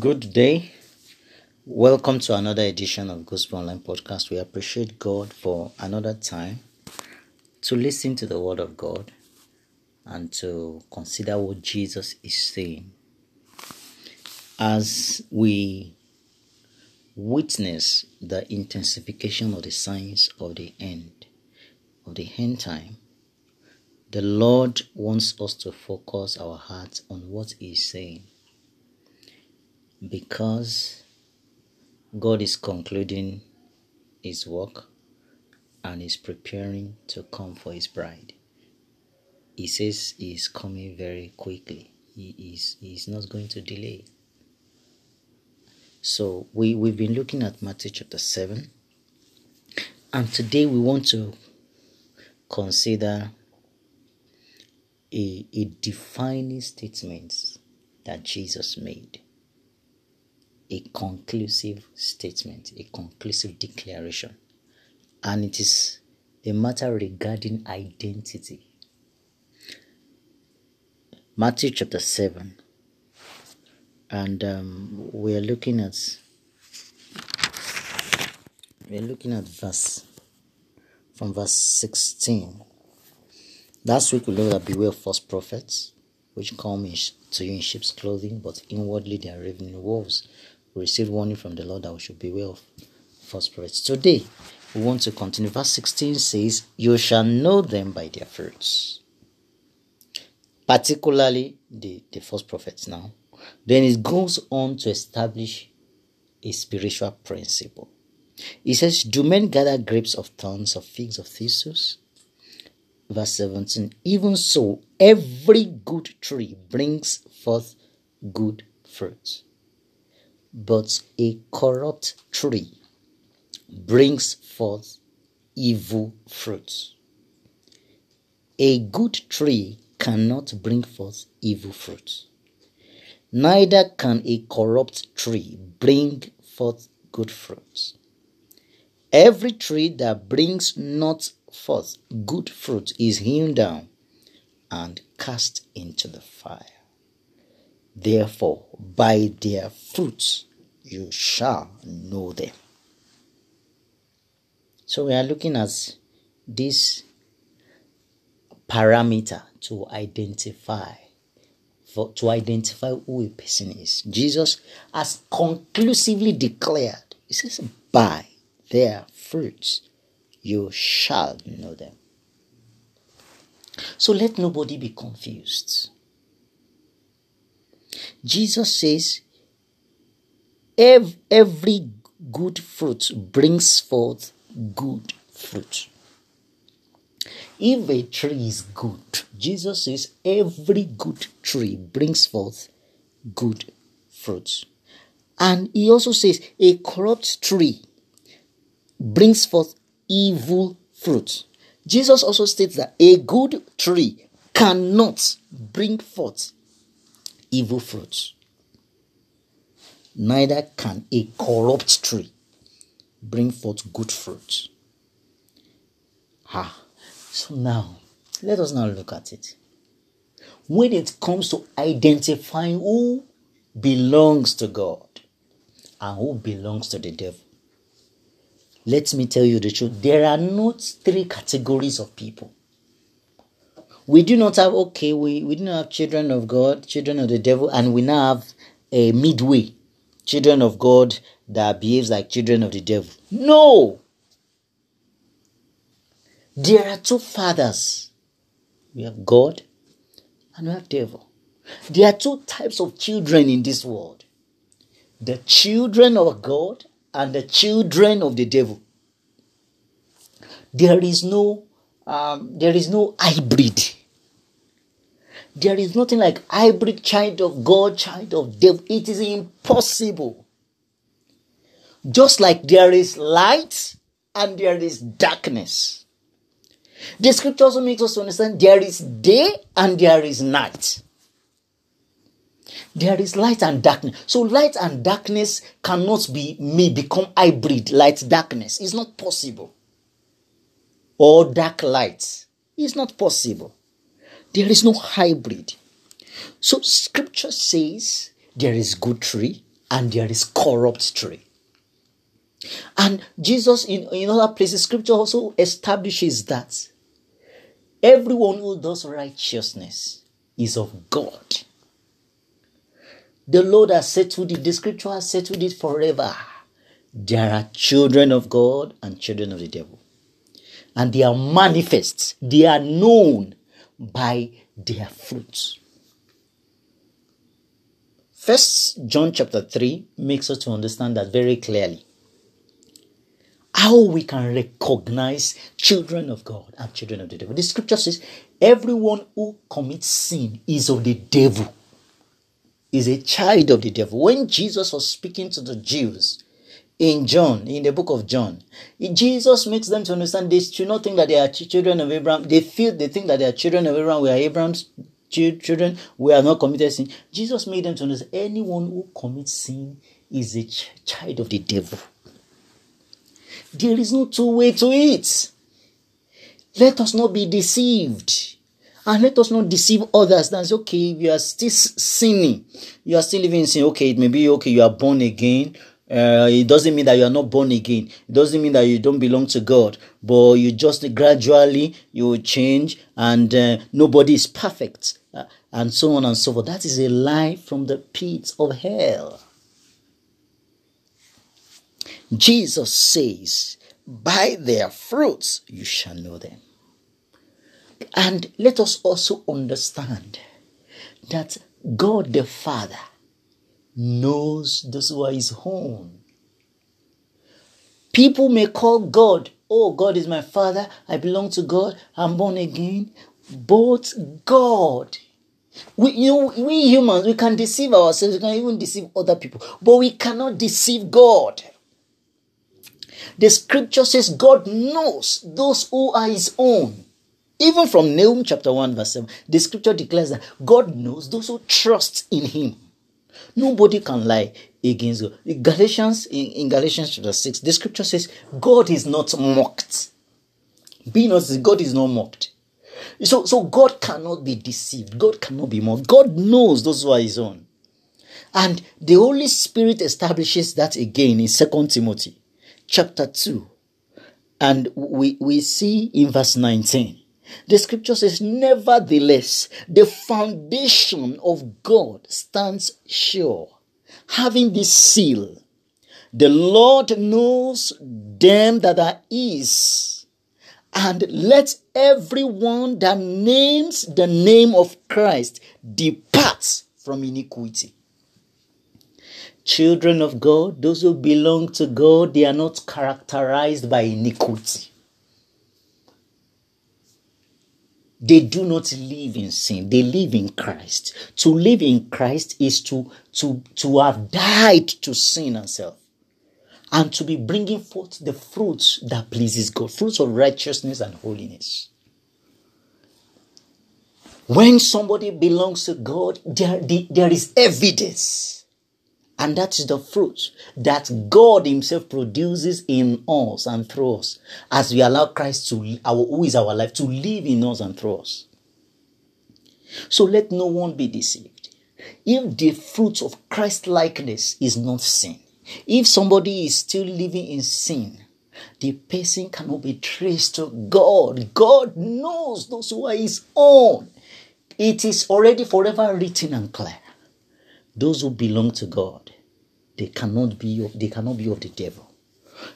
Good day. Welcome to another edition of Gospel Online Podcast. We appreciate God for another time to listen to the Word of God and to consider what Jesus is saying. As we witness the intensification of the signs of the end, of the end time, the Lord wants us to focus our hearts on what He is saying because God is concluding His work and is preparing to come for His bride. He says He is coming very quickly. He is He is not going to delay. So we, we've been looking at Matthew chapter 7. And today we want to consider a, a defining statement that Jesus made a conclusive statement, a conclusive declaration. And it is a matter regarding identity. Matthew chapter 7. And um, we're looking at we're looking at verse from verse 16. Last week we looked at beware of false prophets, which come in, to you in sheep's clothing, but inwardly they are ravening wolves received warning from the Lord that we should beware of false prophets. Today, we want to continue. Verse 16 says, You shall know them by their fruits. Particularly the, the false prophets now. Then it goes on to establish a spiritual principle. It says, Do men gather grapes of thorns or figs of thistles? Verse 17, Even so, every good tree brings forth good fruit but a corrupt tree brings forth evil fruit. A good tree cannot bring forth evil fruit. Neither can a corrupt tree bring forth good fruit. Every tree that brings not forth good fruit is hewn down and cast into the fire. Therefore, by their fruits you shall know them. So we are looking at this parameter to identify for to identify who a person is. Jesus has conclusively declared, He says, by their fruits you shall know them. So let nobody be confused. Jesus says, every good fruit brings forth good fruit. If a tree is good, Jesus says every good tree brings forth good fruit. And he also says a corrupt tree brings forth evil fruit. Jesus also states that a good tree cannot bring forth evil fruits. Neither can a corrupt tree bring forth good fruit. Ah, so now let us now look at it. When it comes to identifying who belongs to God and who belongs to the devil, let me tell you the truth. There are not three categories of people we do not have okay we, we do not have children of god children of the devil and we now have a midway children of god that behaves like children of the devil. No! There are two fathers. We have god and we have devil. There are two types of children in this world. The children of god and the children of the devil. There is no um, there is no hybrid there is nothing like hybrid child of God, child of devil. It is impossible. Just like there is light and there is darkness. The scripture also makes us understand there is day and there is night. There is light and darkness. So light and darkness cannot be may become hybrid, light darkness. It's not possible. Or dark light. It's not possible. There is no hybrid. So scripture says there is good tree and there is corrupt tree. And Jesus, in, in other places, scripture also establishes that everyone who does righteousness is of God. The Lord has settled it, the scripture has settled it forever. There are children of God and children of the devil. And they are manifest, they are known by their fruits. First John chapter 3 makes us to understand that very clearly. How we can recognize children of God and children of the devil. The scripture says, everyone who commits sin is of the devil, is a child of the devil. When Jesus was speaking to the Jews, in John, in the book of John, Jesus makes them to understand they should not think that they are children of Abraham. They feel they think that they are children of Abraham. We are Abraham's children. We are not committed sin. Jesus made them to understand anyone who commits sin is a ch- child of the devil. There is no two way to it. Let us not be deceived. And let us not deceive others. That's okay. You are still sinning. You are still living in sin. Okay, it may be okay. You are born again uh, it doesn't mean that you are not born again. It doesn't mean that you don't belong to God. But you just gradually you will change, and uh, nobody is perfect, uh, and so on and so forth. That is a lie from the pits of hell. Jesus says, "By their fruits you shall know them." And let us also understand that God the Father knows those who are his own. People may call God, oh, God is my father, I belong to God, I'm born again. But God, we, you know, we humans, we can deceive ourselves, we can even deceive other people, but we cannot deceive God. The scripture says God knows those who are his own. Even from Nahum chapter 1, verse 7, the scripture declares that God knows those who trust in him. Nobody can lie against God. Galatians, in, in Galatians chapter 6, the scripture says, God is not mocked. Be not, God is not mocked. So, so God cannot be deceived. God cannot be mocked. God knows those who are his own. And the Holy Spirit establishes that again in Second Timothy chapter 2. And we, we see in verse 19 the scripture says, Nevertheless, the foundation of God stands sure, having this seal. The Lord knows them that are his, and let everyone that names the name of Christ depart from iniquity. Children of God, those who belong to God, they are not characterized by iniquity. They do not live in sin. They live in christ. To live in christ is to to to have died to sin and self and to be bringing forth the fruits that pleases god fruits of righteousness and holiness. When somebody belongs to god there, there is evidence and that is the fruit that God Himself produces in us and through us as we allow Christ to, our, who is our life, to live in us and through us. So let no one be deceived. If the fruit of Christ likeness is not sin, if somebody is still living in sin, the person cannot be traced to God. God knows those who are His own. It is already forever written and clear. Those who belong to God, they cannot be of, they cannot be of the devil.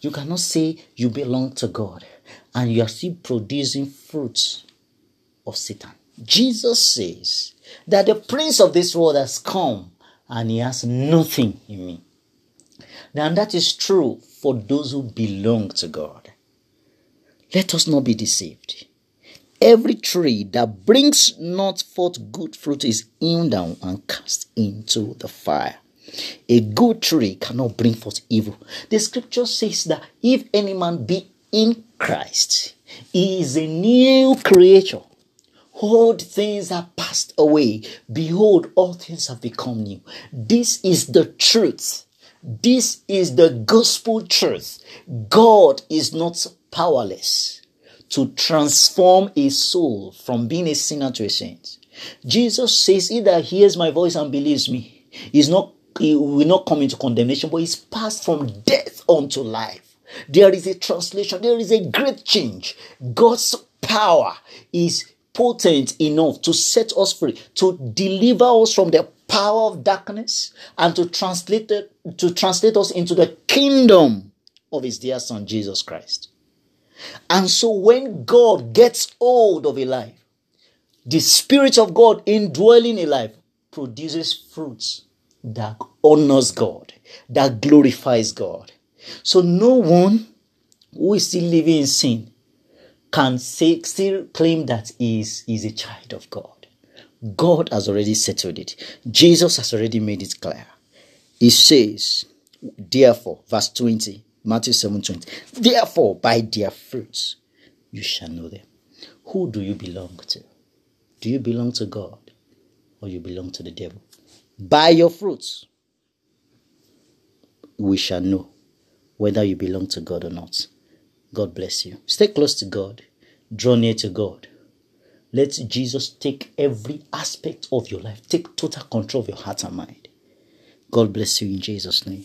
You cannot say you belong to God and you are still producing fruits of Satan. Jesus says that the prince of this world has come and he has nothing in me. Now that is true for those who belong to God. Let us not be deceived. Every tree that brings not forth good fruit is hewn down and cast into the fire. A good tree cannot bring forth evil. The scripture says that if any man be in Christ, he is a new creature. Old things are passed away. Behold, all things have become new. This is the truth. This is the gospel truth. God is not powerless to transform a soul from being a sinner to a saint. Jesus says, He that hears my voice and believes me is not he will not come into condemnation, but he's passed from death unto life. There is a translation, there is a great change. God's power is potent enough to set us free, to deliver us from the power of darkness, and to translate to translate us into the kingdom of his dear son Jesus Christ. And so when God gets hold of a life, the Spirit of God indwelling a life produces fruits that honors God, that glorifies God. So no one who is still living in sin can say, still claim that he is, is a child of God. God has already settled it. Jesus has already made it clear. He says, therefore, verse 20, Matthew 7 20, therefore, by their fruits you shall know them. Who do you belong to? Do you belong to God or you belong to the devil? By your fruits, we shall know whether you belong to God or not. God bless you. Stay close to God, draw near to God. Let Jesus take every aspect of your life, take total control of your heart and mind. God bless you in Jesus' name.